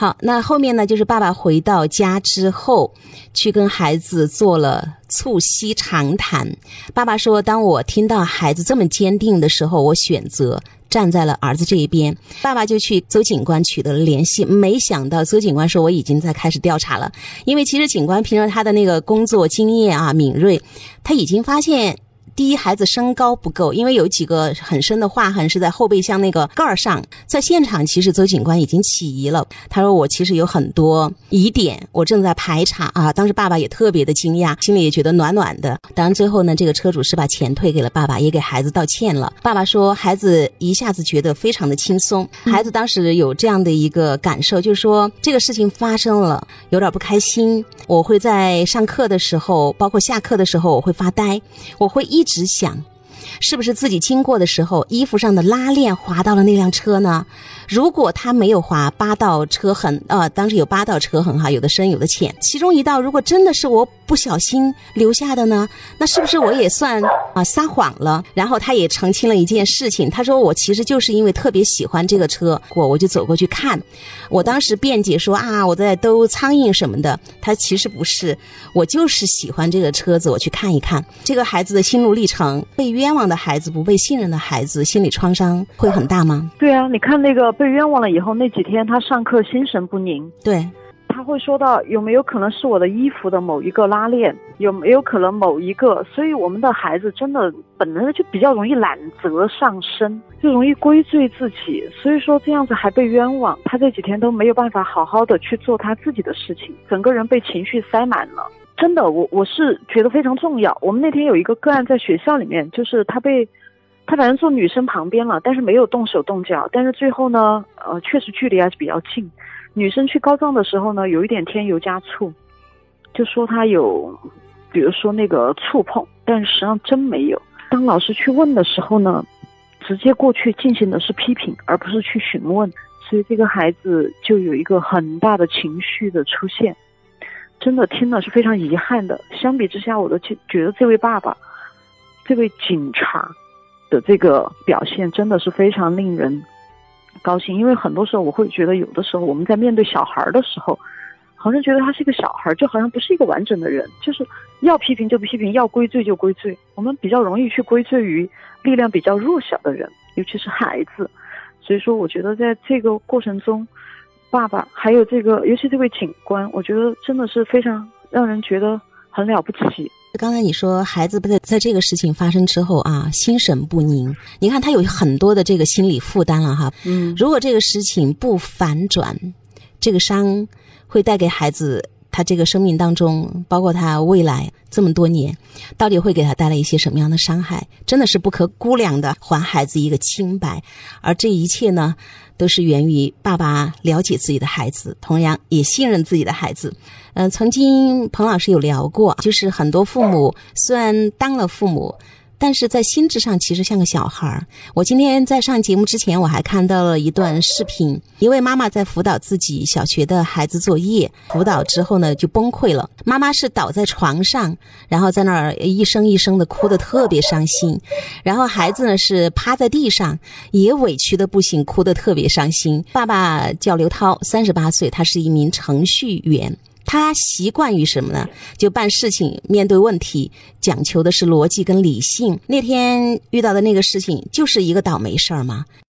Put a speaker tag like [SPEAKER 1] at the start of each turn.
[SPEAKER 1] 好，那后面呢，就是爸爸回到家之后，去跟孩子做了促膝长谈。爸爸说：“当我听到孩子这么坚定的时候，我选择站在了儿子这一边。”爸爸就去邹警官取得了联系，没想到邹警官说：“我已经在开始调查了。”因为其实警官凭着他的那个工作经验啊，敏锐，他已经发现。第一，孩子身高不够，因为有几个很深的划痕是在后备箱那个盖儿上。在现场，其实邹警官已经起疑了。他说：“我其实有很多疑点，我正在排查啊。”当时爸爸也特别的惊讶，心里也觉得暖暖的。当然，最后呢，这个车主是把钱退给了爸爸，也给孩子道歉了。爸爸说，孩子一下子觉得非常的轻松。孩子当时有这样的一个感受，就是说这个事情发生了，有点不开心。我会在上课的时候，包括下课的时候，我会发呆，我会一直。一直想，是不是自己经过的时候，衣服上的拉链划到了那辆车呢？如果他没有划八道车痕，呃，当时有八道车痕哈，有的深有的浅，其中一道如果真的是我不小心留下的呢，那是不是我也算啊撒谎了？然后他也澄清了一件事情，他说我其实就是因为特别喜欢这个车，我我就走过去看。我当时辩解说啊，我在兜苍蝇什么的，他其实不是，我就是喜欢这个车子，我去看一看。这个孩子的心路历程，被冤枉的孩子，不被信任的孩子，心理创伤会很大吗？
[SPEAKER 2] 对啊，你看那个。被冤枉了以后，那几天他上课心神不宁。
[SPEAKER 1] 对，
[SPEAKER 2] 他会说到有没有可能是我的衣服的某一个拉链，有没有可能某一个？所以我们的孩子真的本来就比较容易揽责上身，就容易归罪自己。所以说这样子还被冤枉，他这几天都没有办法好好的去做他自己的事情，整个人被情绪塞满了。真的，我我是觉得非常重要。我们那天有一个个案在学校里面，就是他被。他反正坐女生旁边了，但是没有动手动脚。但是最后呢，呃，确实距离还是比较近。女生去告状的时候呢，有一点添油加醋，就说他有，比如说那个触碰，但实际上真没有。当老师去问的时候呢，直接过去进行的是批评，而不是去询问。所以这个孩子就有一个很大的情绪的出现，真的听了是非常遗憾的。相比之下，我都觉觉得这位爸爸，这位警察。的这个表现真的是非常令人高兴，因为很多时候我会觉得，有的时候我们在面对小孩的时候，好像觉得他是一个小孩，就好像不是一个完整的人，就是要批评就批评，要归罪就归罪。我们比较容易去归罪于力量比较弱小的人，尤其是孩子。所以说，我觉得在这个过程中，爸爸还有这个，尤其这位警官，我觉得真的是非常让人觉得很了不起。
[SPEAKER 1] 刚才你说孩子在在这个事情发生之后啊，心神不宁。你看他有很多的这个心理负担了哈。嗯，如果这个事情不反转，这个伤会带给孩子他这个生命当中，包括他未来这么多年，到底会给他带来一些什么样的伤害？真的是不可估量的，还孩子一个清白。而这一切呢？都是源于爸爸了解自己的孩子，同样也信任自己的孩子。嗯，曾经彭老师有聊过，就是很多父母虽然当了父母。但是在心智上其实像个小孩儿。我今天在上节目之前，我还看到了一段视频，一位妈妈在辅导自己小学的孩子作业，辅导之后呢就崩溃了。妈妈是倒在床上，然后在那儿一声一声的哭得特别伤心，然后孩子呢是趴在地上，也委屈的不行，哭得特别伤心。爸爸叫刘涛，三十八岁，他是一名程序员。他习惯于什么呢？就办事情、面对问题，讲求的是逻辑跟理性。那天遇到的那个事情，就是一个倒霉事儿嘛？